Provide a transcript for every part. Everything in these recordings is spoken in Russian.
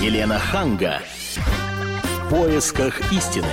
Елена Ханга. В поисках истины.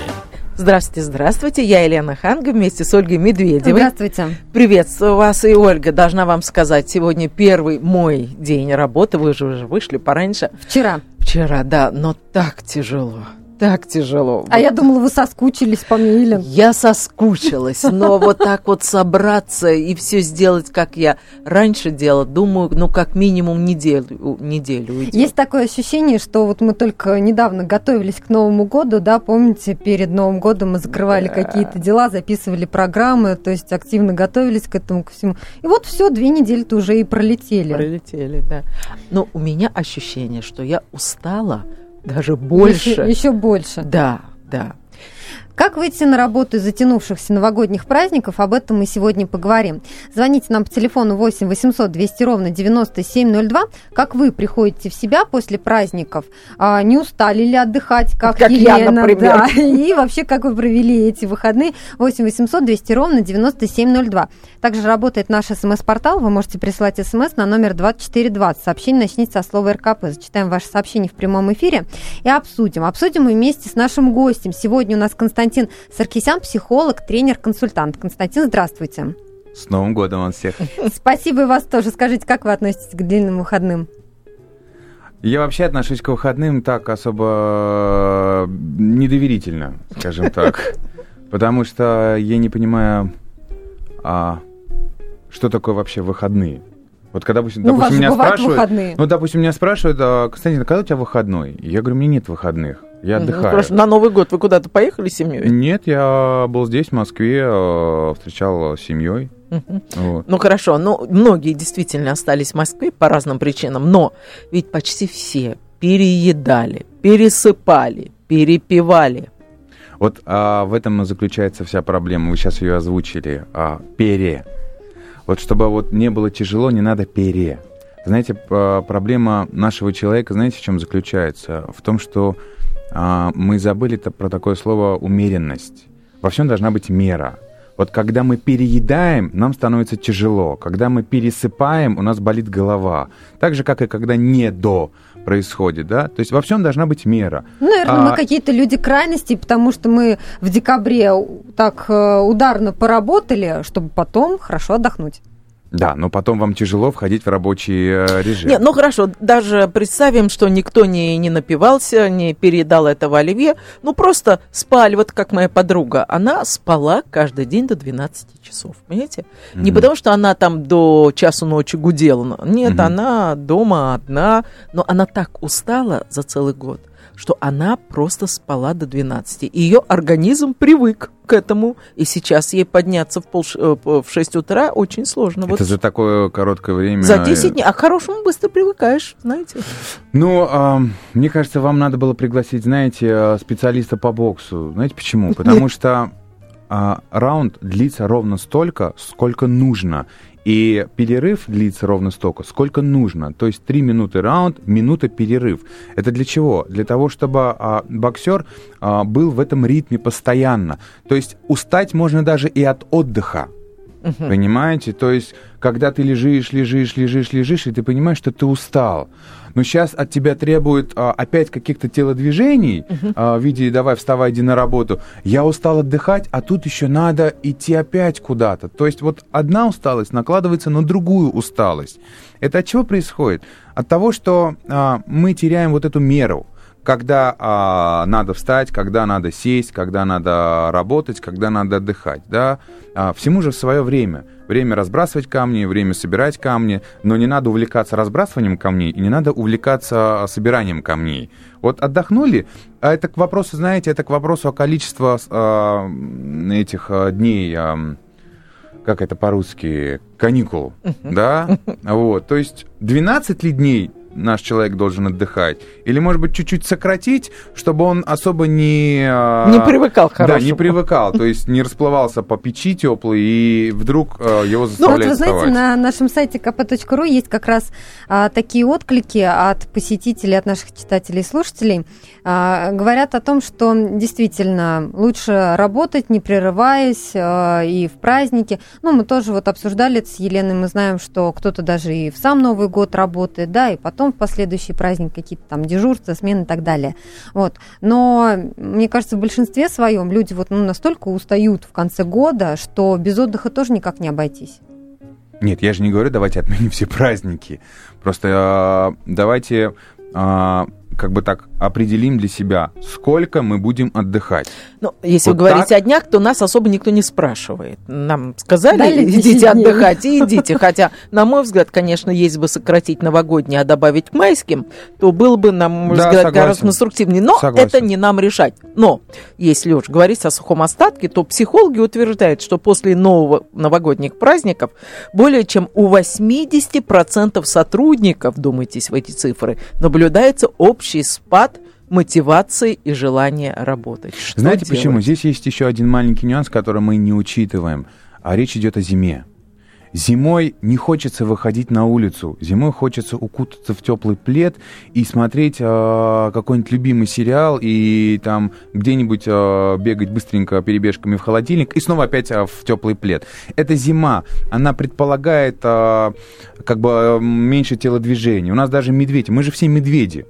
Здравствуйте, здравствуйте. Я Елена Ханга вместе с Ольгой Медведевой. Здравствуйте. Приветствую вас. И Ольга должна вам сказать, сегодня первый мой день работы. Вы же уже вышли пораньше. Вчера. Вчера, да, но так тяжело так тяжело. А я думала, вы соскучились по мне, Я соскучилась, но вот так вот собраться и все сделать, как я раньше делала, думаю, ну, как минимум неделю, неделю уйдет. Есть такое ощущение, что вот мы только недавно готовились к Новому году, да, помните, перед Новым годом мы закрывали да. какие-то дела, записывали программы, то есть активно готовились к этому, ко всему. И вот все, две недели-то уже и пролетели. Пролетели, да. Но у меня ощущение, что я устала, даже больше. Еще, еще больше. Да, да. Как выйти на работу из затянувшихся новогодних праздников, об этом мы сегодня поговорим. Звоните нам по телефону 8 800 200 ровно 9702. Как вы приходите в себя после праздников? А, не устали ли отдыхать, как, как Елена? Я, например. Да. И вообще, как вы провели эти выходные? 8 800 200 ровно 9702. Также работает наш смс-портал. Вы можете присылать смс на номер 2420. Сообщение начните со слова РКП. Зачитаем ваше сообщение в прямом эфире и обсудим. Обсудим мы вместе с нашим гостем. Сегодня у нас Константин Константин Саркисян, психолог, тренер, консультант. Константин, здравствуйте. С Новым годом вас всех. Спасибо и вас тоже. Скажите, как вы относитесь к длинным выходным? Я вообще отношусь к выходным так особо недоверительно, скажем так. Потому что я не понимаю, а что такое вообще выходные. Вот когда, допустим, ну, допустим меня спрашивают, выходные. ну, допустим, меня спрашивают, а, Константин, а когда у тебя выходной? Я говорю, мне нет выходных. Я отдыхаю. Ну, на Новый год вы куда-то поехали с семьей? Нет, я был здесь, в Москве, э, встречал с семьей. Вот. Ну хорошо, ну многие действительно остались в Москве по разным причинам, но ведь почти все переедали, пересыпали, перепивали. Вот а, в этом и заключается вся проблема. Вы сейчас ее озвучили. А, пере. Вот чтобы вот не было тяжело, не надо пере. Знаете, проблема нашего человека, знаете, в чем заключается? В том, что а, мы забыли про такое слово умеренность. Во всем должна быть мера. Вот когда мы переедаем, нам становится тяжело. Когда мы пересыпаем, у нас болит голова. Так же, как и когда не до происходит, да? То есть во всем должна быть мера. Ну, наверное, а... мы какие-то люди крайности, потому что мы в декабре так э, ударно поработали, чтобы потом хорошо отдохнуть. Да, но потом вам тяжело входить в рабочий э, режим. Нет, ну хорошо, даже представим, что никто не, не напивался, не передал этого Оливье, ну просто спали, вот как моя подруга, она спала каждый день до 12 часов, понимаете? Mm-hmm. Не потому, что она там до часу ночи гудела, нет, mm-hmm. она дома одна, но она так устала за целый год, что она просто спала до 12. Ее организм привык к этому, и сейчас ей подняться в, пол, э, в 6 утра очень сложно. Это вот. за такое короткое время? За 10 дней. А к хорошему быстро привыкаешь, знаете. Ну, а, мне кажется, вам надо было пригласить, знаете, э, специалиста по боксу. Знаете почему? Потому что а, раунд длится ровно столько, сколько нужно. И перерыв длится ровно столько, сколько нужно. То есть 3 минуты раунд, минута перерыв. Это для чего? Для того, чтобы а, боксер а, был в этом ритме постоянно. То есть устать можно даже и от отдыха. Угу. Понимаете? То есть, когда ты лежишь, лежишь, лежишь, лежишь, и ты понимаешь, что ты устал. Но сейчас от тебя требуют а, опять каких-то телодвижений угу. а, в виде «давай, вставай, иди на работу». Я устал отдыхать, а тут еще надо идти опять куда-то. То есть вот одна усталость накладывается на другую усталость. Это от чего происходит? От того, что а, мы теряем вот эту меру когда а, надо встать, когда надо сесть, когда надо работать, когда надо отдыхать, да. А, всему же в свое время. Время разбрасывать камни, время собирать камни, но не надо увлекаться разбрасыванием камней и не надо увлекаться собиранием камней. Вот отдохнули, а это к вопросу, знаете, это к вопросу о количестве а, этих а, дней, а, как это по-русски, каникул, да, вот, то есть 12 ли дней наш человек должен отдыхать? Или, может быть, чуть-чуть сократить, чтобы он особо не... А, не привыкал к Да, не привыкал, то есть не расплывался по печи теплой, и вдруг а, его заставляют Ну, вот вы знаете, вставать. на нашем сайте kp.ru есть как раз а, такие отклики от посетителей, от наших читателей и слушателей. А, говорят о том, что действительно лучше работать, не прерываясь, а, и в праздники. Ну, мы тоже вот обсуждали это с Еленой, мы знаем, что кто-то даже и в сам Новый год работает, да, и потом потом в последующий праздник какие-то там дежурства, смены и так далее. Вот. Но мне кажется, в большинстве своем люди вот ну, настолько устают в конце года, что без отдыха тоже никак не обойтись. Нет, я же не говорю, давайте отменим все праздники. Просто э, давайте э, как бы так определим для себя, сколько мы будем отдыхать. Ну, если Вот вы говорите так? о днях, то нас особо никто не спрашивает. Нам сказали, Дали 10 идите отдыхать, и идите. Хотя, на мой взгляд, конечно, если бы сократить новогодние, а добавить к майским, то было бы, на мой Да, взгляд, согласен. гораздо конструктивнее. Но Согласен. это не нам решать. Но, если уж говорить о сухом остатке, то психологи утверждают, что после нового новогодних праздников более чем у 80% сотрудников, думайтесь в эти цифры, наблюдается общий спад мотивации и желания работать. Что Знаете делать? почему? Здесь есть еще один маленький нюанс, который мы не учитываем. А речь идет о зиме. Зимой не хочется выходить на улицу. Зимой хочется укутаться в теплый плед и смотреть э, какой-нибудь любимый сериал и там где-нибудь э, бегать быстренько перебежками в холодильник и снова опять э, в теплый плед. Это зима. Она предполагает э, как бы меньше телодвижений. У нас даже медведи. Мы же все медведи.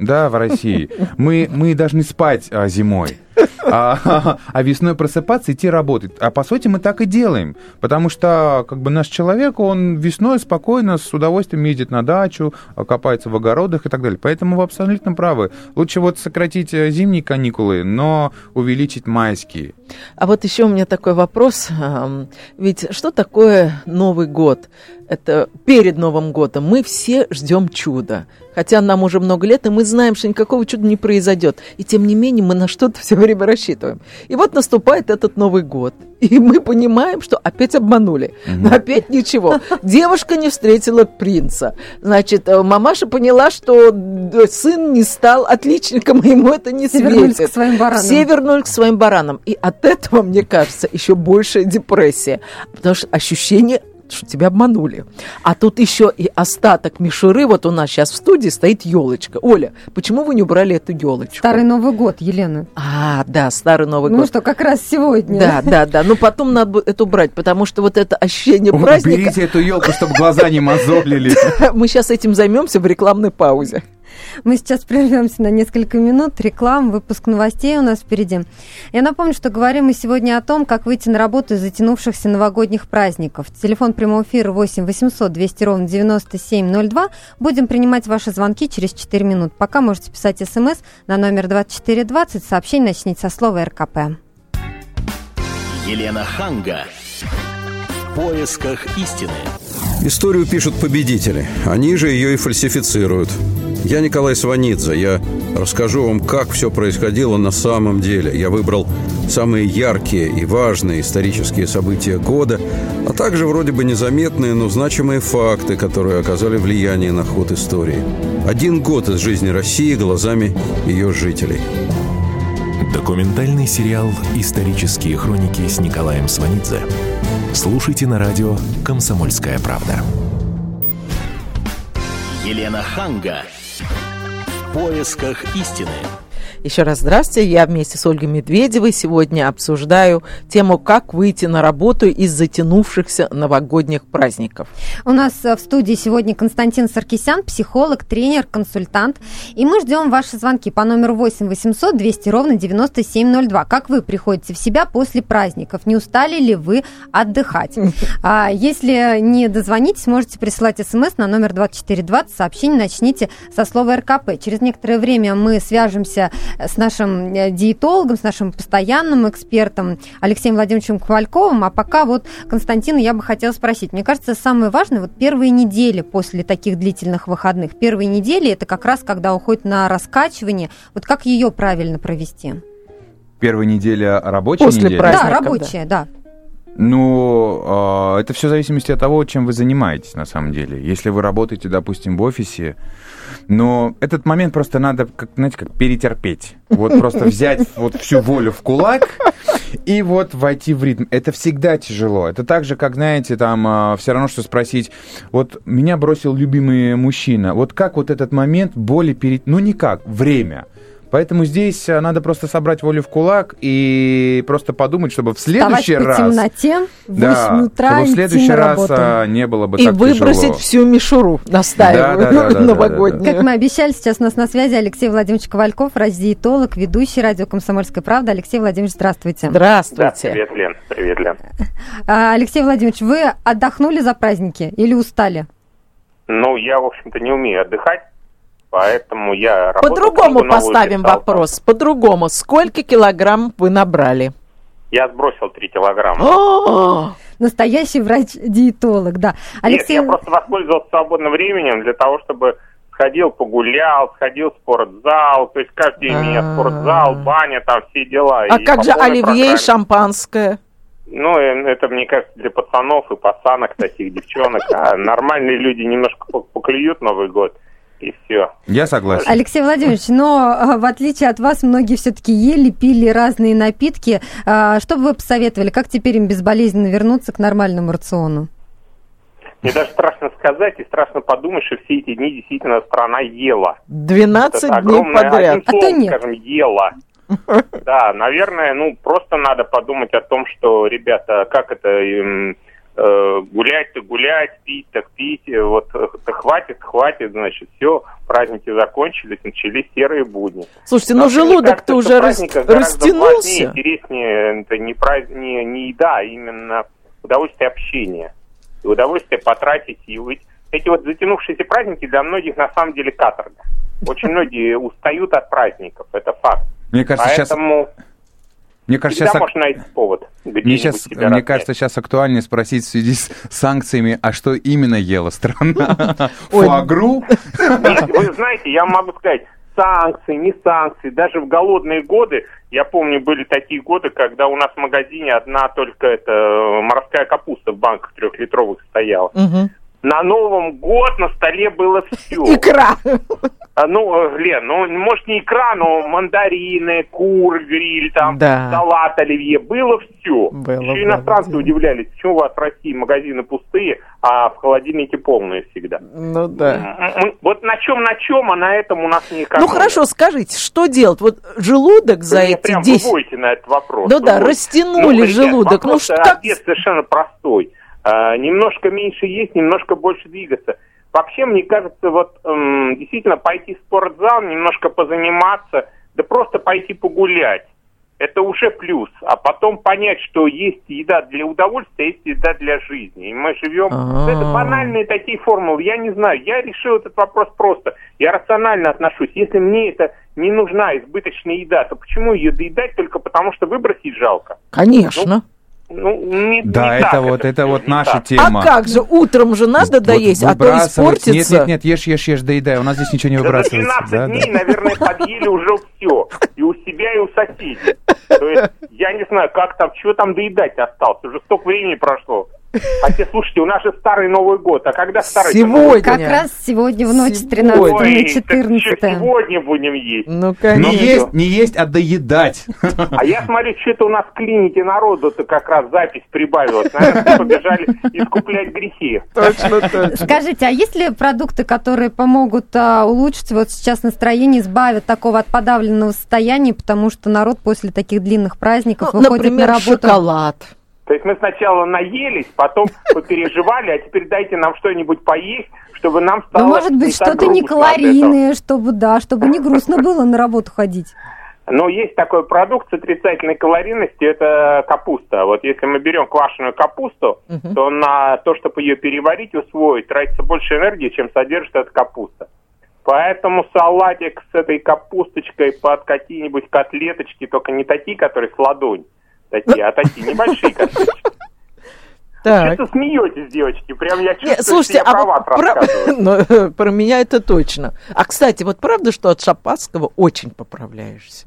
Да, в России. Мы, мы должны спать а, зимой. А, а весной просыпаться, идти работать. А по сути мы так и делаем. Потому что как бы наш человек, он весной спокойно, с удовольствием ездит на дачу, а, копается в огородах и так далее. Поэтому вы абсолютно правы. Лучше вот сократить э, зимние каникулы, но увеличить майские. А вот еще у меня такой вопрос. Ведь что такое Новый год? Это перед Новым годом мы все ждем чуда. Хотя нам уже много лет, и мы знаем, что никакого чуда не произойдет. И тем не менее мы на что-то все время рассчитываем. И вот наступает этот Новый год. И мы понимаем, что опять обманули. Но опять ничего. Девушка не встретила принца. Значит, э, мамаша поняла, что э, сын не стал отличником, ему это не Все вернулись светит. к своим баранам. Все вернулись к своим баранам. И от этого, мне кажется, еще большая депрессия. Потому что ощущение что тебя обманули. А тут еще и остаток мишуры. Вот у нас сейчас в студии стоит елочка. Оля, почему вы не убрали эту елочку? Старый Новый год, Елена. А, да, старый Новый ну год. что, как раз сегодня. Да, да, да. Но потом надо будет это убрать, потому что вот это ощущение праздника... Уберите эту елку, чтобы глаза не мозолили. Мы сейчас этим займемся в рекламной паузе. Мы сейчас прервемся на несколько минут. Реклам, выпуск новостей у нас впереди. Я напомню, что говорим мы сегодня о том, как выйти на работу из затянувшихся новогодних праздников. Телефон прямого эфира 8 800 200 ровно 9702. Будем принимать ваши звонки через 4 минут. Пока можете писать смс на номер 2420. Сообщение начните со слова РКП. Елена Ханга. В поисках истины. Историю пишут победители. Они же ее и фальсифицируют. Я Николай Сванидзе. Я расскажу вам, как все происходило на самом деле. Я выбрал самые яркие и важные исторические события года, а также вроде бы незаметные, но значимые факты, которые оказали влияние на ход истории. Один год из жизни России глазами ее жителей. Документальный сериал «Исторические хроники» с Николаем Сванидзе. Слушайте на радио «Комсомольская правда». Елена Ханга. Поисках истины. Еще раз здравствуйте. Я вместе с Ольгой Медведевой сегодня обсуждаю тему, как выйти на работу из затянувшихся новогодних праздников. У нас э, в студии сегодня Константин Саркисян, психолог, тренер, консультант. И мы ждем ваши звонки по номеру 8 800 200 ровно 9702. Как вы приходите в себя после праздников? Не устали ли вы отдыхать? А, если не дозвонитесь, можете присылать смс на номер 2420. Сообщение начните со слова РКП. Через некоторое время мы свяжемся с нашим э, диетологом, с нашим постоянным экспертом Алексеем Владимировичем Ковальковым. А пока вот Константина я бы хотела спросить. Мне кажется, самое важное, вот первые недели после таких длительных выходных, первые недели, это как раз когда уходит на раскачивание. Вот как ее правильно провести? Первая неделя рабочей После недели. праздников, да, рабочая, да. Ну, э, это все в зависимости от того, чем вы занимаетесь на самом деле. Если вы работаете, допустим, в офисе, но этот момент просто надо, как, знаете, как перетерпеть. Вот просто взять вот всю волю в кулак и вот войти в ритм. Это всегда тяжело. Это так же, как, знаете, там все равно, что спросить, вот меня бросил любимый мужчина, вот как вот этот момент боли перед... Ну, никак, время. Поэтому здесь э, надо просто собрать волю в кулак и просто подумать, чтобы в следующий Вставать раз... по темноте в Да, 8 утра чтобы в следующий раз работу. а, не было бы И так выбросить тяжело. всю мишуру, настаиваю, Да, да, да, да, да, новогоднюю. Как мы обещали, сейчас у нас на связи Алексей Владимирович Ковальков, радиоэтолог, ведущий радио «Комсомольская правда». Алексей Владимирович, здравствуйте. Да, Здравствуйте. привет, Лен. Привет, Лен. А, Алексей Владимирович, вы отдохнули за праздники или устали? Ну, я, в общем-то, не умею отдыхать, поэтому я По-другому поставим писал. вопрос. По-другому. Сколько килограмм вы набрали? Я сбросил 3 килограмма. Настоящий врач-диетолог, да. Алексей, Нет, я просто воспользовался свободным временем для того, чтобы сходил, погулял, сходил в спортзал, то есть каждый день меня А. спортзал, баня, там все дела. А И как же оливье и шампанское? Ну, э, это, мне кажется, для пацанов и пацанок, таких девчонок. А нормальные люди немножко по- поклюют Новый год, и все. Я согласен. Алексей Владимирович, но а, в отличие от вас, многие все-таки ели, пили разные напитки. А, Что бы вы посоветовали? Как теперь им безболезненно вернуться к нормальному рациону? Мне даже страшно сказать и страшно подумать, что все эти дни действительно страна ела. 12 Это дней огромное, подряд. одним А то нет. скажем, ела. Да, наверное, ну, просто надо подумать о том, что, ребята, как это, эм, э, гулять-то гулять, пить так пить, э, вот, э, да хватит, хватит, значит, все, праздники закончились, начались серые будни. Слушайте, ну Вообще, мне желудок-то уже рас- важнее, растянулся. интереснее, это не, праз- не, не еда, а именно удовольствие общения. И удовольствие потратить и быть. Эти вот затянувшиеся праздники для многих на самом деле каторга. Очень многие устают от праздников, это факт. Мне кажется, сейчас... Мне кажется, всегда сейчас... можно найти повод. Мне, сейчас, мне разнять. кажется, сейчас актуальнее спросить в связи с санкциями, а что именно ела страна? Фуагру? Нет, вы знаете, я могу сказать, санкции, не санкции, даже в голодные годы, я помню, были такие годы, когда у нас в магазине одна только это э, морская капуста в банках трехлитровых стояла. Мгм. На Новом год на столе было все. Икра. А, ну, э, Лен, ну, может, не икра, но мандарины, кур, гриль, там, Да. салат, оливье. Было все. Было, Еще было иностранцы дело. удивлялись, почему у вас в России магазины пустые, а в холодильнике полные всегда. Ну да. Вот на чем, на чем, а на этом у нас не Ну экономят. хорошо, скажите, что делать? Вот желудок Вы за меня эти прям 10... выводите на этот вопрос. Ну да, растянули ребят, желудок. Ну вопрос что так- совершенно простой. А, немножко меньше есть, немножко больше двигаться. Вообще, мне кажется, вот м, действительно пойти в спортзал, немножко позаниматься, да просто пойти погулять. Это уже плюс. А потом понять, что есть еда для удовольствия, а есть еда для жизни. И мы живем... А. Это банальные такие формулы. Я не знаю. Я решил этот вопрос просто. Я рационально отношусь. Если мне это не нужна избыточная еда, то почему ее доедать только потому, что выбросить жалко? Конечно. Ну, не, Да, не это так вот, это всё, вот не наша так. тема. А как же, утром же надо Вот доесть, а то испортится. Нет, нет, нет, ешь, ешь, ешь, доедай. У нас здесь ничего не Да за выбрасывается. 12 Да, дней, да. наверное, подъели уже все. И у себя, и у соседей. То есть, я не знаю, как там, чего там доедать осталось. Уже столько времени прошло. Хотя, слушайте, у нас же старый Новый год. А когда старый Сегодня. Как раз сегодня в ночь с Сегодня. 13 Ой, на так что 14 сегодня будем есть. Ну, Не конечно. есть, не есть, а доедать. А я смотрю, что-то у нас в клинике народу-то как раз запись прибавилась. Наверное, побежали искуплять грехи. Точно, точно. Скажите, а есть ли продукты, которые помогут а, улучшить вот сейчас настроение, избавят такого от подавленного состояния, потому что народ после таких длинных праздников Ну, выходит например, на работу? шоколад. То есть мы сначала наелись, потом попереживали, а теперь дайте нам что-нибудь поесть, чтобы нам стало Ну, может быть, что-то не калорийное, чтобы, да, чтобы не грустно было на работу ходить. Но есть такой продукт с отрицательной калорийностью, это капуста. Вот если мы берем квашеную капусту, Мгм. то на то, чтобы ее переварить, усвоить, тратится больше энергии, чем содержит эта капуста. Поэтому салатик с этой капусточкой под какие-нибудь котлеточки, только не такие, которые с ладонь, такие, а такие небольшие котлеточки. Так. Что-то смеетесь, девочки, прям я чувствую, Не, слушайте, что я а вот вас про, э, про меня это точно. А, кстати, вот правда, что от шампанского очень поправляешься?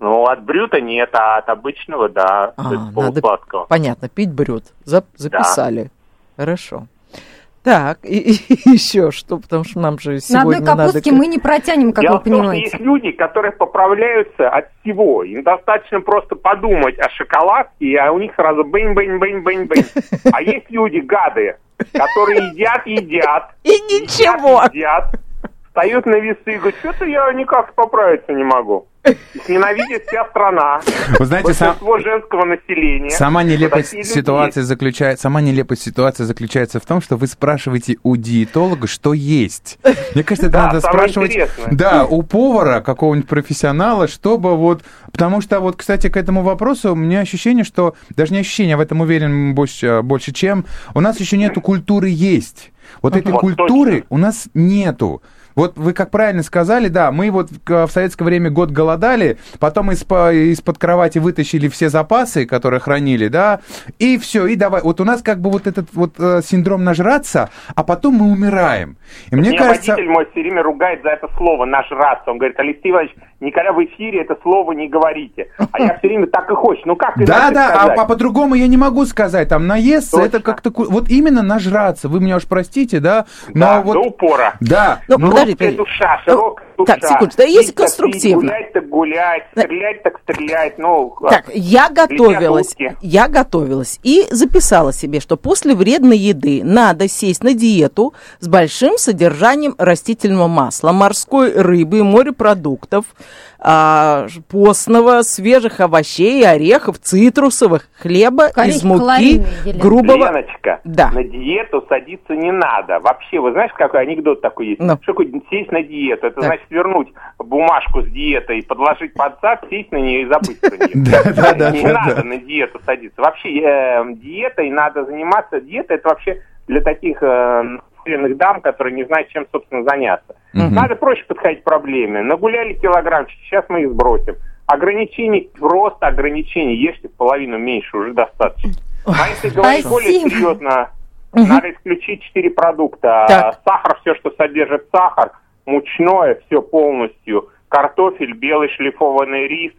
Ну, от брюта нет, а от обычного, да, А, надо-. Понятно, пить брют. Зап- записали. Хорошо. Так, и, и еще что, потому что нам же На сегодня одной капустке надо... мы не протянем, как Дело вы в том, что понимаете. есть люди, которые поправляются от всего. Им достаточно просто подумать о шоколадке, а у них сразу бэнь-бэнь-бэнь-бэнь-бэнь. А есть люди, гады, которые едят, едят, И ничего. едят, едят, встает на весы и говорит, что-то я никак поправиться не могу. Ненавидит вся страна. Вы знаете, сам- женского населения. Сама нелепость ситуации есть. заключается, сама нелепость ситуации заключается в том, что вы спрашиваете у диетолога, что есть. Мне кажется, это Да, надо спрашивать, интересное. да, у повара какого-нибудь профессионала, чтобы вот, потому что вот, кстати, к этому вопросу у меня ощущение, что даже не ощущение, я в этом уверен больше, больше чем, у нас еще нету культуры есть. Вот этой Вот культуры точно. у нас нету. Вот вы как правильно сказали, да, мы вот в советское время год голодали, потом из- из-под кровати вытащили все запасы, которые хранили, да, и все, и давай. Вот у нас как бы вот этот вот э, синдром нажраться, а потом мы умираем. И мне Меня кажется... водитель мой все время ругает за это слово «нажраться». Он говорит, Алексей Иванович, никогда в эфире это слово не говорите. А я все время так и хочу. Ну как Да, да, а, а по-другому я не могу сказать. Там наесться, Точно. это как-то... Вот именно нажраться. Вы меня уж простите, да? Но Да, вот... до упора. Да. Ну, ну, подожди. душа, широкая Душа. так, секундочку, да есть конструктивно. Гулять так гулять, стрелять так стрелять. Ну, Так, я готовилась, я готовилась и записала себе, что после вредной еды надо сесть на диету с большим содержанием растительного масла, морской рыбы, морепродуктов, а, постного, свежих овощей, орехов, цитрусовых, хлеба Скорее, из муки грубого... Леночка, Да. на диету садиться не надо. Вообще, вы знаешь, какой анекдот такой есть? Ну. Что такое сесть на диету? Это Так. значит вернуть бумажку с диетой, подложить под зад, сесть на нее и забыть про нее. Да, да, да, Не надо на диету садиться. Вообще, э, диетой надо заниматься. Диета это вообще для таких уверенных дам, которые не знают, чем, собственно, заняться. Мгм. Надо проще подходить к проблеме. Нагуляли килограммчики, сейчас мы их сбросим. Ограничений, просто ограничений. Ешьте в половину меньше, уже достаточно. А если говорить более серьезно, надо исключить четыре продукта. Так. Сахар, все, что содержит сахар, мучное, все полностью, картофель, белый шлифованный рис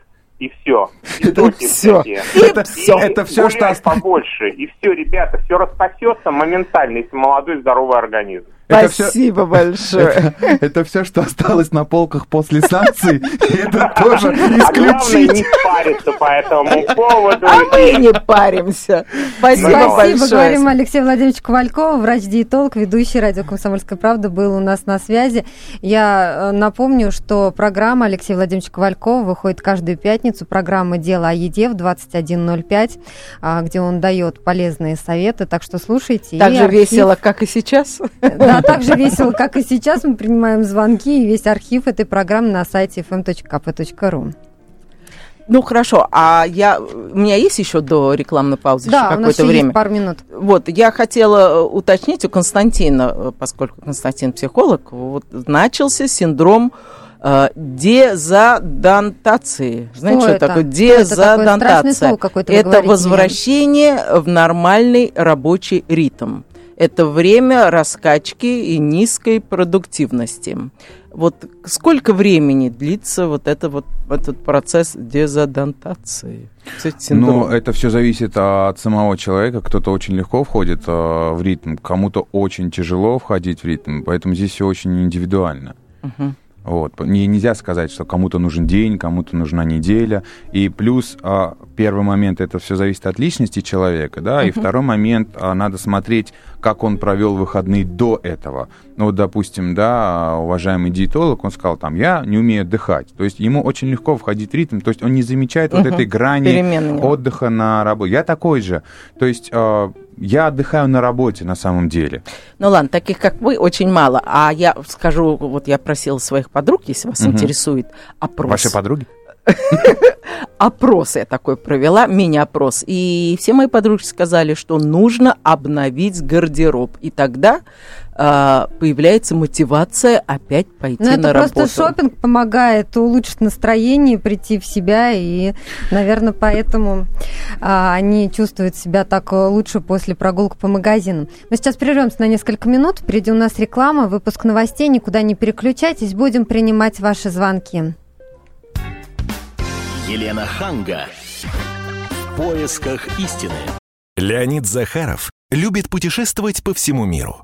и все. И Это всякие. Это И всё. Это всё, что гулять оста- побольше. И все, ребята, все распасется моментально, если молодой здоровый организм. Это Спасибо большое. Это все, что осталось на полках после санкций. И это тоже А исключить. не париться по этому поводу. А мы не паримся. Спасибо Спасибо. большое. Говорим Алексей Владимирович Ковальков, врач-диетолог, ведущий радио «Комсомольская правда» был у нас на связи. Я э, напомню, что программа Алексея Владимировича Ковалькова выходит каждую пятницу. Программа «Дело о еде» в 21.05, а, где он дает полезные советы. Так что слушайте. Так же весело, как и сейчас. Да, так же весело, как и сейчас. Мы принимаем звонки и весь архив этой программы на сайте fm.kp.ru. Ну хорошо, а я у меня есть еще до рекламной паузы Да, еще у нас какое-то еще время. есть пару минут. Вот, я хотела э, уточнить у Константина, э, поскольку Константин психолог, вот начался синдром э, дезодантации. Знаете, что, это? такое? Что это такое? Слово какое-то вы это говорите, возвращение в нормальный рабочий ритм. Это время раскачки и низкой продуктивности. Вот сколько времени длится вот, это вот этот процесс синдром. Ну, это все зависит от самого человека. Кто-то очень легко входит э, в ритм, кому-то очень тяжело входить в ритм, поэтому здесь все очень индивидуально. Мгм. Вот. Не, нельзя сказать, что кому-то нужен день, кому-то нужна неделя. И плюс а, первый момент это все зависит от личности человека, да, и второй момент а, надо смотреть, как он провел выходные до этого. Ну, вот, допустим, да, уважаемый диетолог, он сказал, там, я не умею отдыхать. То есть ему очень легко входить в ритм, то есть он не замечает вот Мгм. этой грани Перемены. отдыха на работе. Я такой же. То есть а, я отдыхаю на работе на самом деле. Ну ладно, таких как вы очень мало. А я скажу, вот я просила своих подруг, если вас Мгм. интересует, опрос. Ваши подруги? Опрос я такой провела, мини-опрос. И все мои подруги сказали, что нужно обновить гардероб. И тогда а, появляется мотивация опять пойти Ну, на это работу. просто шопинг помогает улучшить настроение, прийти в себя, и, наверное, поэтому а, они чувствуют себя так э, лучше после прогулки по магазинам. Мы сейчас прервемся на несколько минут. Впереди у нас реклама, выпуск новостей. Никуда не переключайтесь, будем принимать ваши звонки. Елена Ханга. В поисках истины. Леонид Захаров любит путешествовать по всему миру.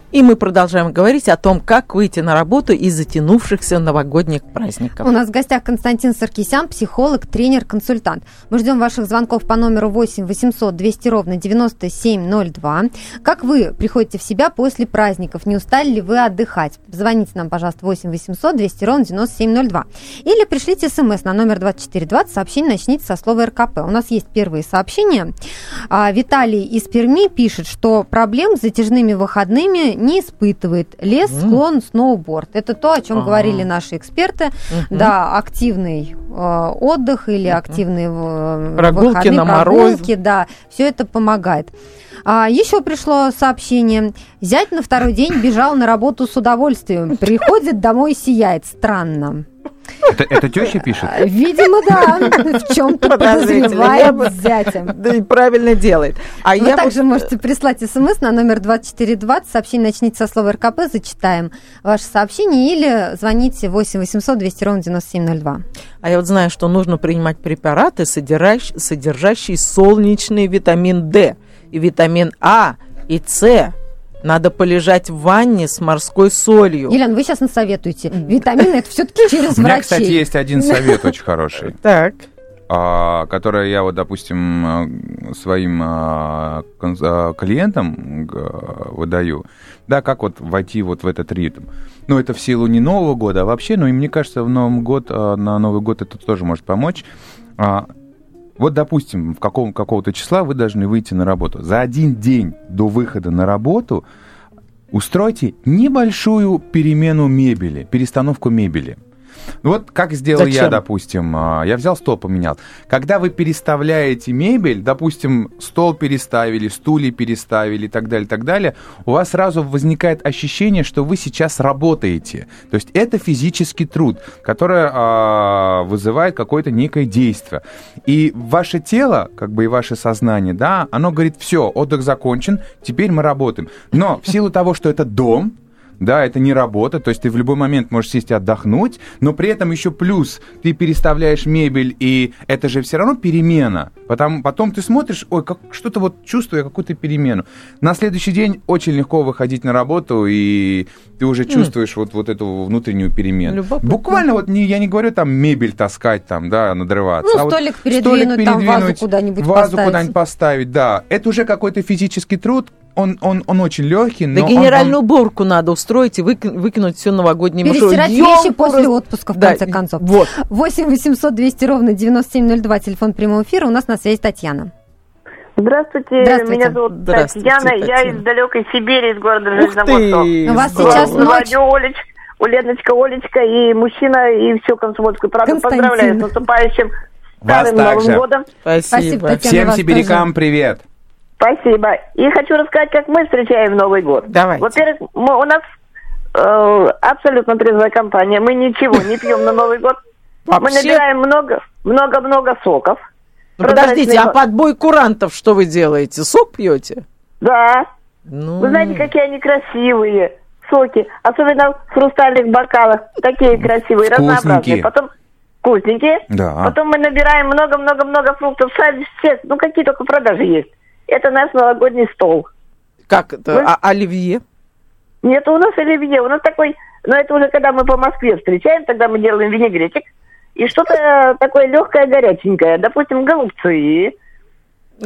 И мы продолжаем говорить о том, как выйти на работу из затянувшихся новогодних праздников. У нас в гостях Константин Саркисян, психолог, тренер, консультант. Мы ждем ваших звонков по номеру 8 800 200 ровно 9702. Как вы приходите в себя после праздников? Не устали ли вы отдыхать? Звоните нам, пожалуйста, 8 800 200 ровно 9702. Или пришлите смс на номер 2420. Сообщение начните со слова РКП. У нас есть первые сообщения. А, Виталий из Перми пишет, что проблем с затяжными выходными не испытывает. Лес, склон, сноуборд. Это то, о чем Ага. говорили наши эксперты. Да, активный э, отдых или активные э, Прогулки выходные, на прогулки, да, все это помогает. А, еще пришло сообщение. Зять на второй день бежал на работу с удовольствием. Приходит домой и сияет. Странно. Это, это теща пишет? А, Видимо, да. В чем-то подозревает зятя. Да и правильно делает. А Вы я также можете прислать смс на номер 2420. Сообщение начните со слова РКП. Зачитаем ваше сообщение. Или звоните 8 800 200 ровно 9702. А я вот знаю, что нужно принимать препараты, содержащ- содержащие солнечный витамин D и витамин А и С. Надо полежать в ванне с морской солью. Елена, вы сейчас насоветуете. Витамины это все-таки через У меня, врачей. кстати, есть один совет очень хороший. Так. а, которое я вот, допустим, а, своим а, клиентам выдаю, да, как вот войти вот в этот ритм. Ну, это в силу не Нового года, а вообще, ну, и мне кажется, в Новый год, на Новый год это тоже может помочь. Вот, допустим, в каком, какого-то числа вы должны выйти на работу. За один день до выхода на работу устройте небольшую перемену мебели, перестановку мебели. Ну Вот как сделал я, Зачем? допустим, а, я взял стол, поменял. Когда вы переставляете мебель, допустим, стол переставили, стулья переставили и так далее, так далее, у вас сразу возникает ощущение, что вы сейчас работаете. То есть это физический труд, который а, вызывает какое-то некое действие. И ваше тело, как бы и ваше сознание, да, оно говорит, все, отдых закончен, теперь мы работаем. Но в силу того, что это дом, да, это не работа, то есть ты в любой момент можешь сесть и отдохнуть, но при этом еще плюс ты переставляешь мебель, и это же все равно перемена. Потом, потом ты смотришь, ой, как, что-то вот чувствую какую-то перемену. На следующий день очень легко выходить на работу, и ты уже чувствуешь вот, вот эту внутреннюю перемену. Любопытно. Буквально вот не, я не говорю там мебель таскать, там, да, надрываться. Ну, а вот столик передвинуть, там вазу куда-нибудь вазу поставить. куда-нибудь поставить, да. Это уже какой-то физический труд, он, он, он очень легкий, но Да он генеральную вам- уборку надо устроить и выки- выкинуть все новогоднее Перестирать мешок. вещи после Ёлку отпуска, в Да, конце концов. Вот. 8 800 200 ровно 9702, телефон прямого эфира. У нас на связи Татьяна. Здравствуйте, Здравствуйте. меня зовут Здравствуйте, Татьяна, я Татьяна. из далекой Сибири, из города Железногорска. У вас здорово. сейчас ночь. Радио Олеч, у Леночка, Олечка и мужчина, и всю комсомольскую правду поздравляю с наступающим Вас старым Новым также. годом. Спасибо, Спасибо. Татьяна. Всем сибирякам привет. Спасибо. И хочу рассказать, как мы встречаем Новый год. Давайте. Во-первых, мы- у нас э, абсолютно трезвая компания. Мы ничего не пьем на Новый год. Мы Вообще, набираем много, много-много соков. ну, подождите, а Прозрачный- под бой курантов что вы делаете? Сок пьете? Да. Ну, Вы знаете, какие они красивые соки, особенно в хрустальных бокалах, такие красивые, Вкусненькие. разнообразные. Потом вкусненькие. Да. Потом мы набираем много-много-много фруктов, сами все, ну какие только продажи есть. Это наш новогодний стол. как это? Вы- А, оливье? Нет, у нас оливье, у нас такой, но это уже когда мы по Москве встречаем, тогда мы делаем винегретик. И что-то такое легкое, горяченькое. Допустим, голубцы.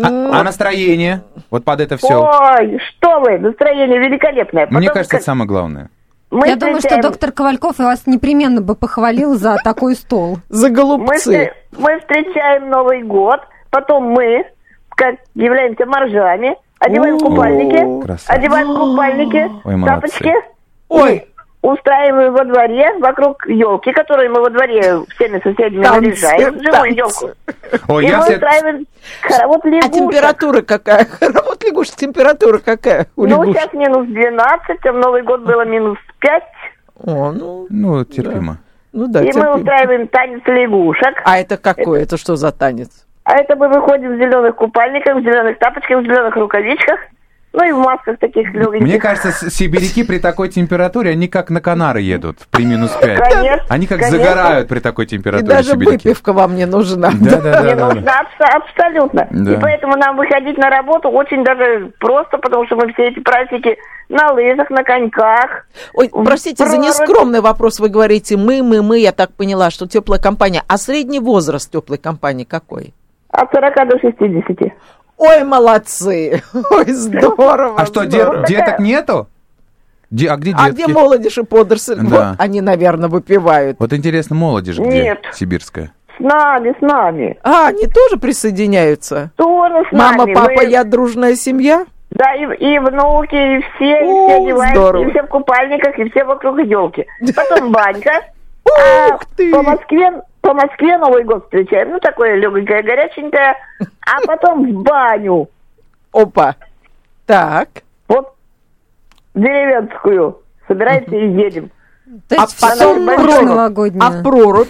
А, а настроение? Вот под это все. Ой, что вы, настроение великолепное. Мне Потом кажется, как- это самое главное. мы Я думаю, что встречаем- доктор Ковальков и вас непременно бы похвалил за такой стол. За Мы, голубцы. мы встречаем Новый год, потом мы, как являемся моржами, одеваем купальники, одеваем купальники, Ой, тапочки, Ой, устраиваем во дворе, вокруг елки, которую мы во дворе всеми соседями Танцы, наряжаем, живую елку. Ой, И я мы все... устраиваем хоровод а лягушек. температура какая? Вот лягушек, температура какая у Ну, лягушек? сейчас минус 12, а в Новый год было минус 5. О, ну, Ну, терпимо. ну да, и мы терпимо. устраиваем танец лягушек. А это какой? Это что за танец? А это мы выходим в зеленых купальниках, в зеленых тапочках, в зеленых рукавичках. Ну и в масках таких легеньких. Мне кажется, сибиряки при такой температуре, они как на Канары едут при минус 5. Конечно, Они как конечно. загорают при такой И температуре даже сибиряки. выпивка вам не нужна. Да, да, Не да, да, нужно, да. абс- абсолютно. Да. И поэтому нам выходить на работу очень даже просто, потому что мы все эти праздники на лыжах, на коньках. Ой, простите за Право. нескромный вопрос. Вы говорите мы, мы, мы. Я так поняла, что теплая компания. А средний возраст теплой компании какой? От 40 до 60. Ой, молодцы! Ой, здорово! А что, де- здорово. деток нету? Де- а где А детки? где молодежь и подросль? Да. Вот они, наверное, выпивают. Вот интересно, молодежь где? Нет. Сибирская. С нами, с нами. А, они тоже присоединяются? Тоже с Мама, нами. папа, Мы- я дружная семья? Да, и, и внуки, и все, и О, все одеваются, здорово. и все в купальниках, и все вокруг елки. Потом банька. А Ух ты! по Москве, по Москве Новый год встречаем. Ну, такое легонькое, горяченькое. А потом в баню. Опа. Так. Вот деревенскую. Собираемся и едем. То А есть все потом прорубь. новогодняя. А в прорубь?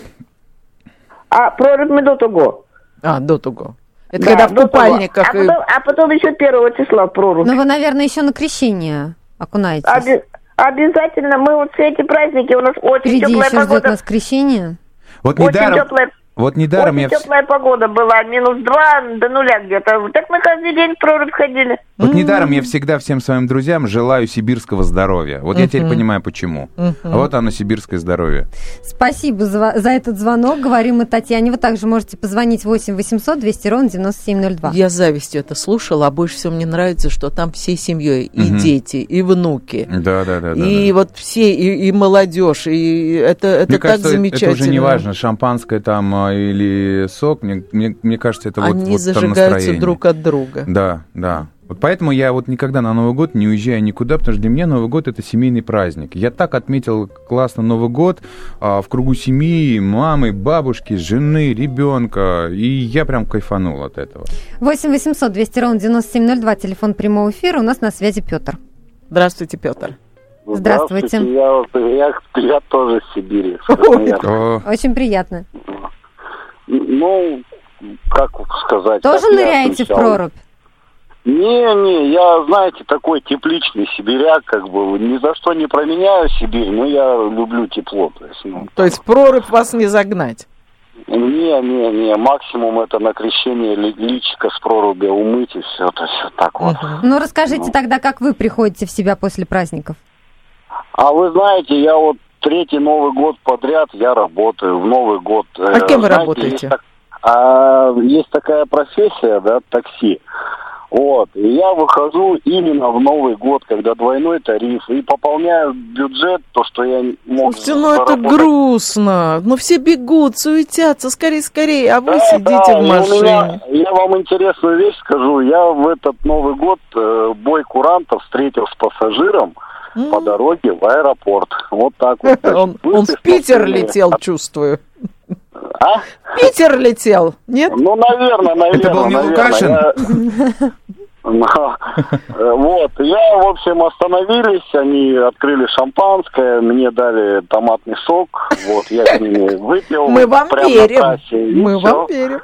А прорубь мы до того. А, до того. Это Да, когда в купальниках. А и- потом, а потом еще первого числа в прорубь. Ну, вы, наверное, еще на крещение окунаетесь. Оби- обязательно. Мы вот все эти праздники, у нас очень Впереди теплая еще ждет погода. нас крещение. Вот Очень недаром, теплая, вот недаром я... очень вс- теплая погода была, минус два до нуля где-то. Так мы каждый день в прорубь ходили. Вот недаром я всегда всем своим друзьям желаю сибирского здоровья. Вот я теперь понимаю, почему. А вот оно, сибирское здоровье. Спасибо за, за этот звонок. Говорим мы Татьяне. Вы также можете позвонить 8 800 200 ровно 9702. Я завистью это слушала, а больше всего мне нравится, что там всей семьей и Мгм. дети, и внуки. Да, да, да. да, и да. вот все, и, и молодежь, и это, это Мне так кажется, замечательно. это уже не важно, шампанское там или сок. Мне, мне, мне кажется, это вот, Они вот там зажигаются настроение. друг от друга. Да, да. Вот поэтому я вот никогда на Новый год не уезжаю никуда, потому что для меня Новый год это семейный праздник. Я так отметил классно Новый год а, в кругу семьи, мамы, бабушки, жены, ребенка, и я прям кайфанул от этого. 8 800 200 ровно 9702. Телефон прямого эфира. У нас на связи Петр. Здравствуйте, Петр. Здравствуйте. Я, я, я тоже из Сибири. Очень приятно. Ну, как сказать. Тоже как ныряете в прорубь? Не, не, я, знаете, такой тепличный сибиряк, как бы, ни за что не променяю Сибирь, но я люблю тепло, то есть, ну, То есть прорубь вас не загнать. не, не, не, максимум это на крещение ли- личика с проруби умыть и все, то есть, вот так вот. Ну, расскажите тогда, как вы приходите в себя после праздников? А вы знаете, я вот третий Новый год подряд я работаю в Новый год. А Э, кем вы знаете, работаете? Есть, так- а, есть такая профессия, да, такси. Вот, и я выхожу именно в Новый год, когда двойной тариф, и пополняю бюджет, то, что я мог Слушайте, ну это грустно. Ну все бегут, суетятся, скорее, скорее, а вы Да, сидите да, в машине. меня- я вам интересную вещь скажу. Я в этот Новый год э, бой курантов встретил с пассажиром М. по дороге в аэропорт. Вот так вот. значит, Он, он в Питер летел, чувствую. А? В Питер летел, нет? Ну, наверное, наверное. Это был не наверное. Лукашин? Я- Но, Вот, я, в общем, остановились, они открыли шампанское, мне дали томатный сок, вот, я с ними выпил. Мы вам прямо на верим. трассе, Мы вам верим.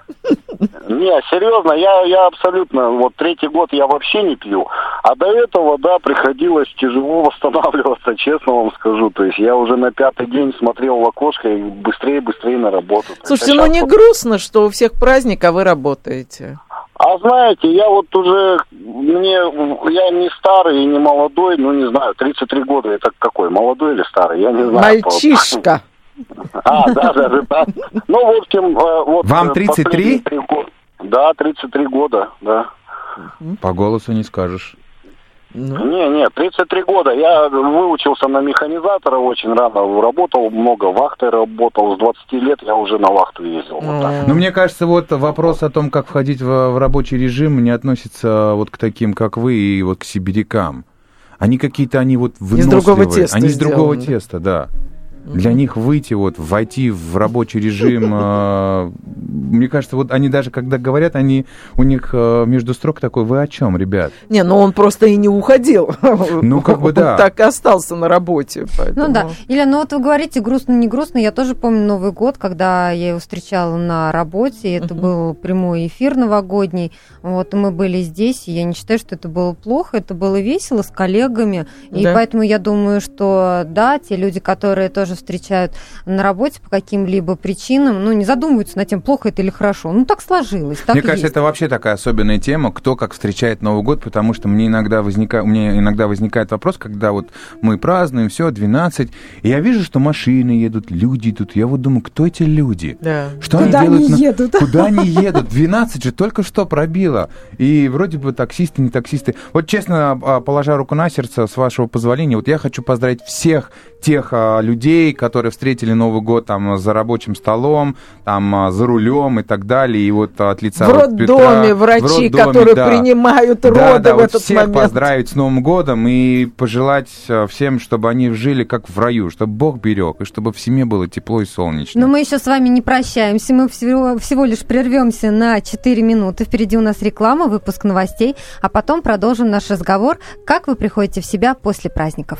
Не, серьезно, я, я абсолютно, вот третий год я вообще не пью, а до этого, да, приходилось тяжело восстанавливаться, честно вам скажу, то есть я уже на пятый день смотрел в окошко и быстрее-быстрее на работу. Слушайте, а ну не грустно, что у всех праздник, а вы работаете. А знаете, я вот уже, мне, я не старый и не молодой, ну не знаю, 33 года, это какой, молодой или старый, я не знаю. Мальчишка. А, да, даже так. Ну, в общем, э, вот... Вам э, 33? последние три года- Да, 33 года, да. по голосу не скажешь. Ну, Не, не, 33 года. Я выучился на механизатора очень рано, работал много, вахтой работал. С 20 лет я уже на вахту ездил. Вот так. Ну, мне кажется, вот вопрос о том, как входить в, в рабочий режим, не относится вот к таким, как вы, и вот к сибирякам. Они какие-то, они вот Из другого выносливые. теста Они из другого теста, да. Для них выйти, вот, войти в рабочий режим, э, мне кажется, вот они даже, когда говорят, они, у них э, между строк такой, вы о чем, ребят? Не, ну он просто и не уходил. Ну, как бы да. Он так и остался на работе. поэтому- Ну да. Или, ну вот вы говорите, грустно, не грустно. Я тоже помню Новый год, когда я его встречала на работе. Это Мгм. был прямой эфир новогодний. Вот, и мы были здесь, и я не считаю, что это было плохо. Это было весело с коллегами. И Да. поэтому я думаю, что да, те люди, которые тоже встречают на работе по каким-либо причинам, ну, не задумываются над тем, плохо это или хорошо. Ну, так сложилось. Так мне кажется, есть. это вообще такая особенная тема, кто как встречает Новый год, потому что мне иногда возникает, у меня иногда возникает вопрос, когда вот мы празднуем, все, 12, и я вижу, что машины едут, люди идут, я вот думаю, кто эти люди? Да. Что Куда они делают? они на- едут? Куда они едут? 12 же только что пробило. И вроде бы таксисты, не таксисты. Вот честно, а, положа руку на сердце, с вашего позволения, вот я хочу поздравить всех тех а, людей, которые встретили Новый год там за рабочим столом, там а, за рулем и так далее. И вот от лица В роддоме Петра- врачи, в роддоме, которые да. принимают Да, роды да, в вот этот всех момент. поздравить с Новым годом и пожелать а, всем, чтобы они жили как в раю, чтобы Бог берег, и чтобы в семье было тепло и солнечно. Но мы еще с вами не прощаемся. Мы всего, всего лишь прервемся на 4 минуты. Впереди у нас реклама, выпуск новостей, а потом продолжим наш разговор. Как вы приходите в себя после праздников?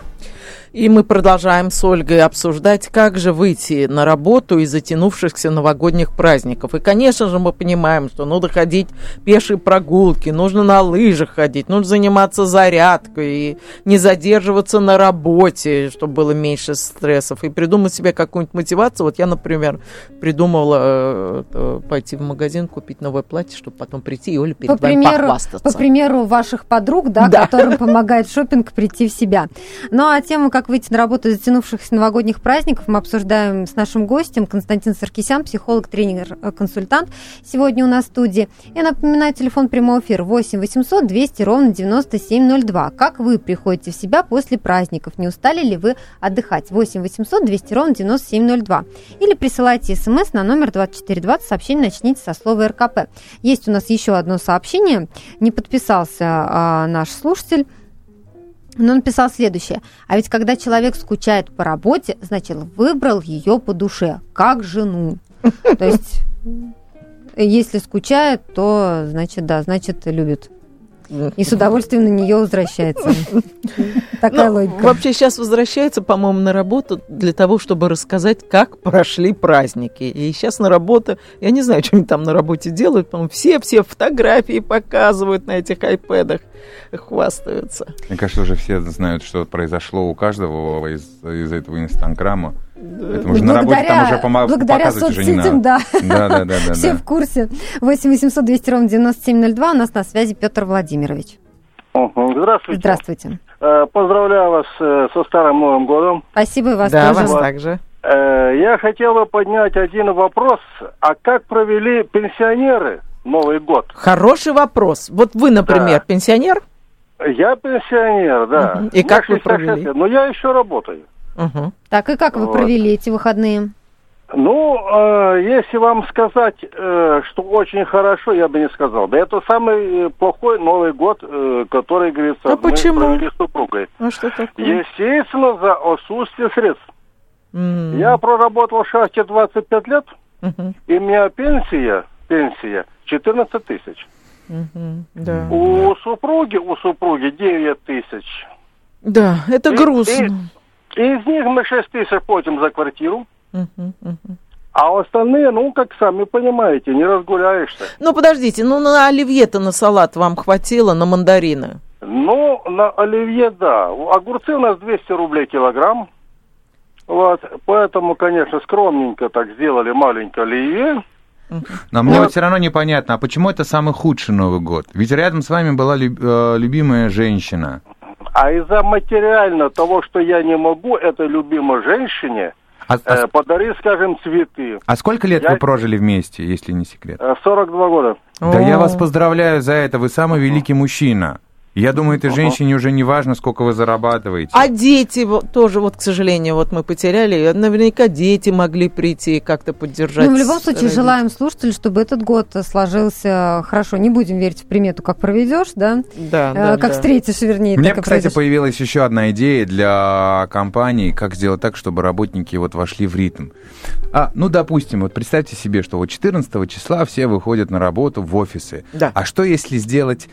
И мы продолжаем с Ольгой обсуждать, как же выйти на работу из затянувшихся новогодних праздников. И, конечно же, мы понимаем, что нужно ходить пешие прогулки, нужно на лыжах ходить, нужно заниматься зарядкой и не задерживаться на работе, чтобы было меньше стрессов, и придумать себе какую-нибудь мотивацию. Вот я, например, придумала э, э, пойти в магазин, купить новое платье, чтобы потом прийти и Оля перед По вами примеру, похвастаться. по примеру ваших подруг, да, Да. которым помогает шопинг прийти в себя. Ну а тему, как выйти на работу из затянувшихся новогодних праздников, мы обсуждаем с нашим гостем Константин Саркисян, психолог, тренер, э, консультант. Сегодня у нас в студии. Я напоминаю, телефон прямого эфира 8 800 200 ровно 9702. Как вы приходите в себя после праздников? Не устали ли вы отдыхать? 8 800 200 ровно 9702. Или присылайте смс на номер 2420, сообщение начните со слова РКП. Есть у нас еще одно сообщение. Не подписался а, наш слушатель. Но он написал следующее. А ведь когда человек скучает по работе, значит, выбрал ее по душе, как жену. То есть, если скучает, то, значит, да, значит, любит. И с удовольствием на нее возвращается. Такая Ну, логика. Вообще сейчас возвращается, по-моему, на работу для того, чтобы рассказать, как прошли праздники. И сейчас на работу, я не знаю, что они там на работе делают, по-моему, все-все фотографии показывают на этих айпэдах, хвастаются. Мне кажется, уже все знают, что произошло у каждого из, из этого инстаграма. Поэтому уже на работе там уже пома- благодаря показывать уже не соцсетям, надо. да. Да, да, да, да. Все да. в курсе. 8 800 200 ровно 9702. У нас на связи Петр Владимирович. Здравствуйте. Здравствуйте. Э, Поздравляю вас э, со Старым Новым годом. Спасибо и вас да, тоже. вас также. Э, Я хотел бы поднять один вопрос. А как провели пенсионеры Новый год? Хороший вопрос. Вот вы, например, Да. пенсионер? Я пенсионер, да. И как вы 66 провели? Но я еще работаю. Угу. Так, и как вы Вот. провели эти выходные? Ну, э, если вам сказать, э, что очень хорошо, я бы не сказал. Да это самый э, плохой Новый год, э, который, говорится, А мы почему? провели с супругой. А что такое? Естественно, за отсутствие средств. М, Я проработал в шахте 25 лет, мгм, и у меня пенсия, пенсия 14 тысяч. мгм, Да. У супруги, у супруги 9 тысяч. Да, это И- грустно. И из них мы 6 тысяч платим за квартиру, а остальные, ну, как сами понимаете, не разгуляешься. Ну, подождите, ну на оливье-то на салат вам хватило, на мандарины? Ну, на оливье, да. Огурцы у нас 200 рублей килограмм. Вот, поэтому, конечно, скромненько так сделали маленькое оливье. Но мне Ну, вот все равно непонятно, а почему это самый худший Новый год? Ведь рядом с вами была люб- э, любимая женщина. А из-за материально того, что я не могу этой любимой женщине А, а э, подарить, скажем, цветы. а сколько лет я- вы прожили вместе, если не секрет? Э, 42 года. Да я О. вас поздравляю за это, вы самый великий мужчина. Я думаю, этой женщине уже не важно, сколько вы зарабатываете. А дети вот, тоже, вот, к сожалению, вот мы потеряли. Наверняка дети могли прийти и как-то поддержать. Ну, в любом случае, родителей. желаем слушателю, чтобы этот год сложился хорошо. Не будем верить в примету, как проведешь, да? Да, Э, да, как да. встретишь, вернее, Мне, так и кстати, произойдет. появилась еще одна идея для компании, как сделать так, чтобы работники вот вошли в ритм. А, ну, допустим, вот представьте себе, что вот 14 числа все выходят на работу в офисы. Да. А что если сделать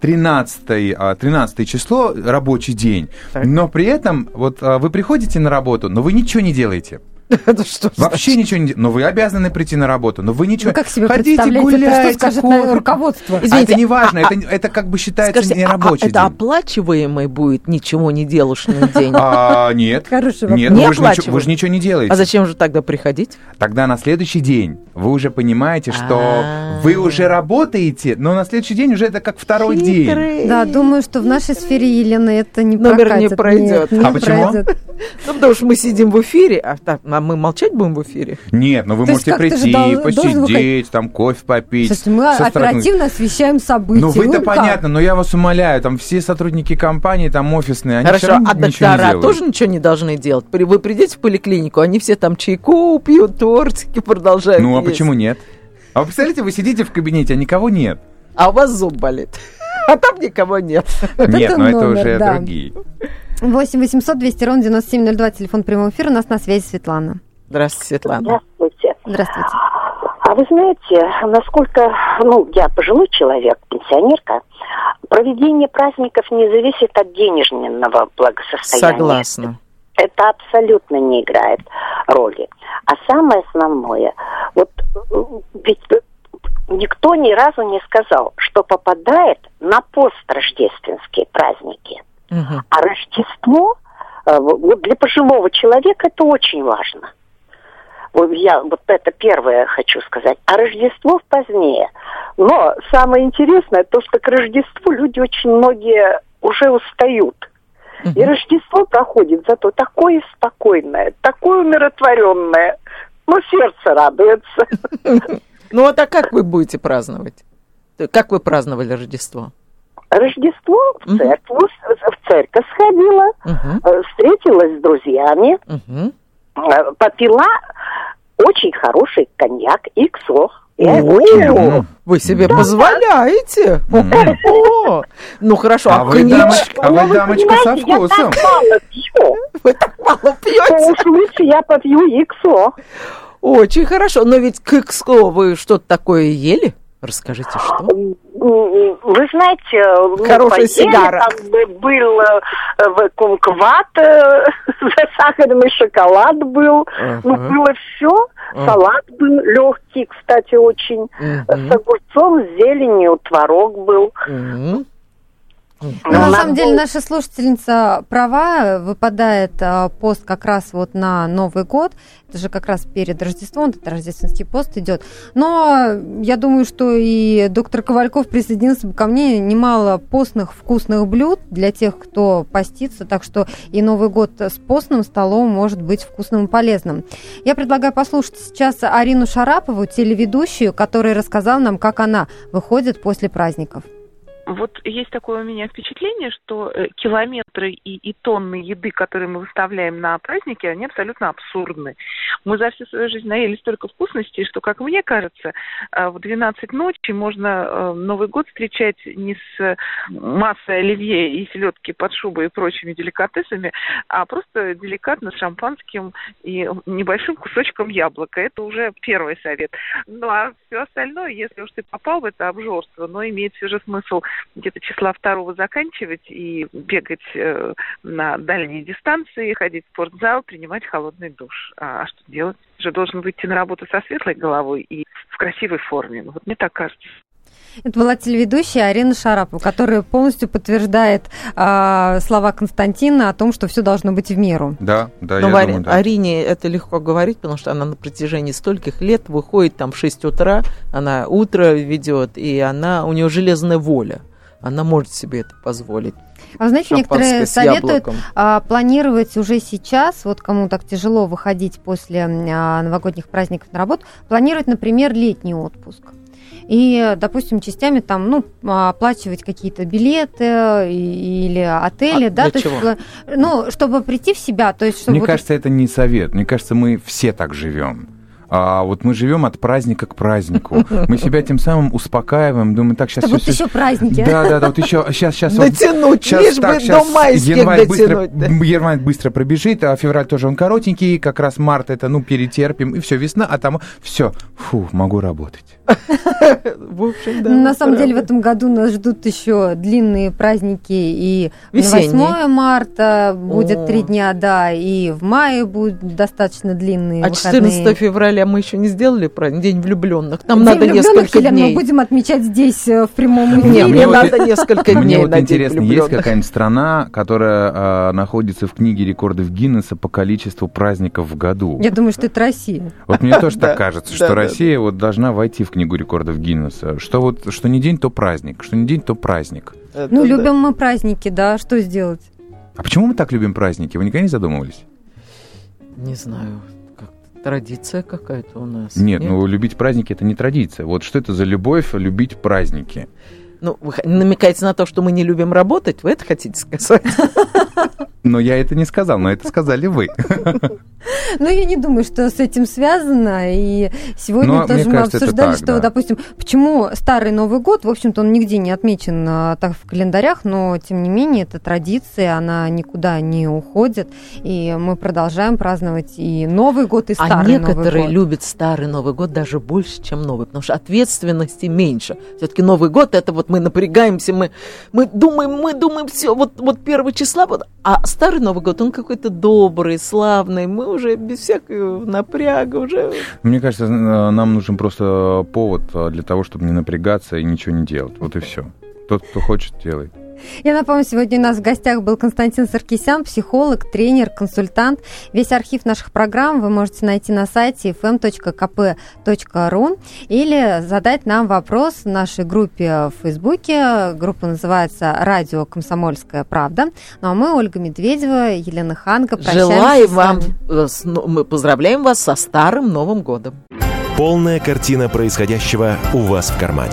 13, а, 13 число, рабочий день, Так. но при этом вот а, вы приходите на работу, но вы ничего не делаете. Это что Вообще ничего не. Но вы обязаны прийти на работу, но вы ничего... Ну, как себе Хотите, представляете, это гуляйте, что скажет на руководство? А Извините, это не важно, а- это, это как бы считается Скажите, не а- а это оплачиваемый будет ничего не делушный день? А, нет. Хороший вопрос. Нет, Не вы же, ничего, вы же ничего не делаете. А зачем же тогда приходить? Тогда на следующий день вы уже понимаете, что А. вы уже работаете, но на следующий день уже это как второй день. Да, думаю, что в нашей сфере, Елена, это не Номер не пройдет. Нет, не А почему? Ну, потому что мы сидим в эфире, а, так, а мы молчать будем в эфире? Нет, но вы То можете прийти, дол- должен посидеть, там кофе попить. Слушайте, мы со стороны- оперативно освещаем события. Ну вы-то как? понятно, но я вас умоляю, там все сотрудники компании, там офисные, они Хорошо, а ничего не доктора делают. тоже ничего не должны делать? Вы придете в поликлинику, они все там чайку пьют, тортики продолжают Ну а есть. почему нет? А вы представляете, вы сидите в кабинете, а никого нет. А у вас зуб болит. А там никого нет. Нет, это но это номер, уже да. другие. 8 800 200 ровно 9702, телефон прямого эфира. У нас на связи Светлана. Здравствуйте, Светлана. Здравствуйте. Здравствуйте. А вы знаете, насколько, ну, я пожилой человек, пенсионерка, проведение праздников не зависит от денежного благосостояния. Согласна. Это абсолютно не играет роли. А самое основное, вот ведь никто ни разу не сказал, что попадает на построждественские праздники. Мгм. А Рождество э, вот для пожилого человека это очень важно. Вот я вот это первое хочу сказать. А Рождество позднее. Но самое интересное, то, что к Рождеству люди очень многие уже устают. И Рождество проходит зато такое спокойное, такое умиротворенное. Ну, сердце радуется. Ну, а так как вы будете праздновать? Как вы праздновали Рождество? Рождество в Мгм. церковь, в церковь сходила, э, встретилась с друзьями, э, попила очень хороший коньяк XO. Я его очень люблю. О, вы себе позволяете? О, Ну хорошо, А а вы, дамочка, а Ну, вы дамочка со понимаете, я вкусом. так мало пью, вы так мало пьете? уж лучше я попью XO. Очень хорошо. Но ведь к ИКСО вы что-то такое ели? Расскажите, что? Вы знаете, ну, Хорошая поели, сигара. там бы был э, кумкват, э, сахарный шоколад был, ну, Ага. было все. А. Салат был легкий, кстати, очень. Мгм. С огурцом, с зеленью, творог был. Мгм. Ну, на самом деле, наша слушательница права, выпадает а, пост как раз вот на Новый год. Это же как раз перед Рождеством, этот рождественский пост идет. Но я думаю, что и доктор Ковальков присоединился бы ко мне. Немало постных вкусных блюд для тех, кто постится. Так что и Новый год с постным столом может быть вкусным и полезным. Я предлагаю послушать сейчас Арину Шарапову, телеведущую, которая рассказала нам, как она выходит после праздников. Вот есть такое у меня впечатление, что э, километры и, и тонны еды, которые мы выставляем на праздники, они абсолютно абсурдны. Мы за всю свою жизнь наели столько вкусностей, что, как мне кажется, э, в 12 ночи можно э, Новый год встречать не с массой оливье и селедки под шубой и прочими деликатесами, а просто деликатно с шампанским и небольшим кусочком яблока. Это уже первый совет. Ну а все остальное, если уж ты попал в это обжорство, но имеет все же смысл где-то числа второго заканчивать и бегать э, на дальние дистанции, ходить в спортзал, принимать холодный душ. А, а что делать? Ты же должен выйти на работу со светлой головой и в красивой форме. Вот мне так кажется. Это была телеведущая Арина Шарапова, которая полностью подтверждает э, слова Константина о том, что все должно быть в меру. Да, да, Но я Ари- думаю, да. Арине это легко говорить, потому что она на протяжении стольких лет выходит там в 6 утра, она утро ведет, и она, у нее железная воля. Она может себе это позволить. А вы знаете, некоторые советуют а, планировать уже сейчас, вот кому так тяжело выходить после а, новогодних праздников на работу, планировать, например, летний отпуск. И, допустим, частями там, ну, а, оплачивать какие-то билеты или отели, А да, для то есть, чего? э, ну, чтобы прийти в себя, то есть, чтобы Мне вот кажется, это не совет. Мне кажется, мы все так живем. А вот мы живем от праздника к празднику. Мы себя тем самым успокаиваем, думаем, так, сейчас все... вот еще праздники. Да, да, да, вот еще, сейчас, сейчас... Дотянуть, лишь бы до майских январь быстро, да. январь быстро пробежит, а февраль тоже он коротенький, как раз март это, ну, перетерпим, и все, весна, а там все, фу, могу работать. В общем, да. На самом деле в этом году нас ждут еще длинные праздники и на Весенние. 8 марта будет три дня, да, и в мае будут достаточно длинные А выходные. 14 февраля мы еще не сделали праздник, День влюбленных. Нам надо несколько дней. мы будем отмечать здесь э, в прямом эфире. Не, мне вот надо несколько Мне дней вот на День интересно, есть какая-нибудь страна, которая а, находится в книге рекордов Гиннесса по количеству праздников в году? Я думаю, что это Россия. Вот мне тоже так кажется, что Россия вот должна войти в книгу рекордов Гиннесса. Что вот что не день, то праздник, что не день, то праздник. Это Ну, да. любим мы праздники, да, что сделать? А почему мы так любим праздники? Вы никогда не задумывались? Не знаю, как традиция какая-то у нас. Нет, ну любить праздники это не традиция. Вот что это за любовь любить праздники? Ну, вы намекаете на то, что мы не любим работать? Вы это хотите сказать? Но я это не сказал, но это сказали вы. Ну, я не думаю, что с этим связано. И сегодня Но, тоже мы кажется, обсуждали, так, что, да. допустим, почему старый Новый год, в общем-то, он нигде не отмечен а, так в календарях, но, тем не менее, это традиция, она никуда не уходит. И мы продолжаем праздновать и Новый год, и А старый некоторые Новый год. любят старый Новый год даже больше, чем новый, потому что ответственности меньше. Все-таки Новый год это вот мы напрягаемся, мы, мы думаем, мы думаем все, вот, вот первого числа, вот, а старый Новый год, он какой-то добрый, славный, мы уже без всякого напряга уже. Мне кажется, э, нам нужен просто повод э, для того, чтобы не напрягаться и ничего не делать. Вот и все. Тот, кто хочет, делает. Я напомню, сегодня у нас в гостях был Константин Саркисян, психолог, тренер, консультант. Весь архив наших программ вы можете найти на сайте fm.kp.ru или задать нам вопрос в нашей группе в Фейсбуке. Группа называется «Радио Комсомольская правда». Ну а мы, Ольга Медведева, Елена Ханга, Желаем вам, но- мы поздравляем вас со старым Новым годом. Полная картина происходящего у вас в кармане.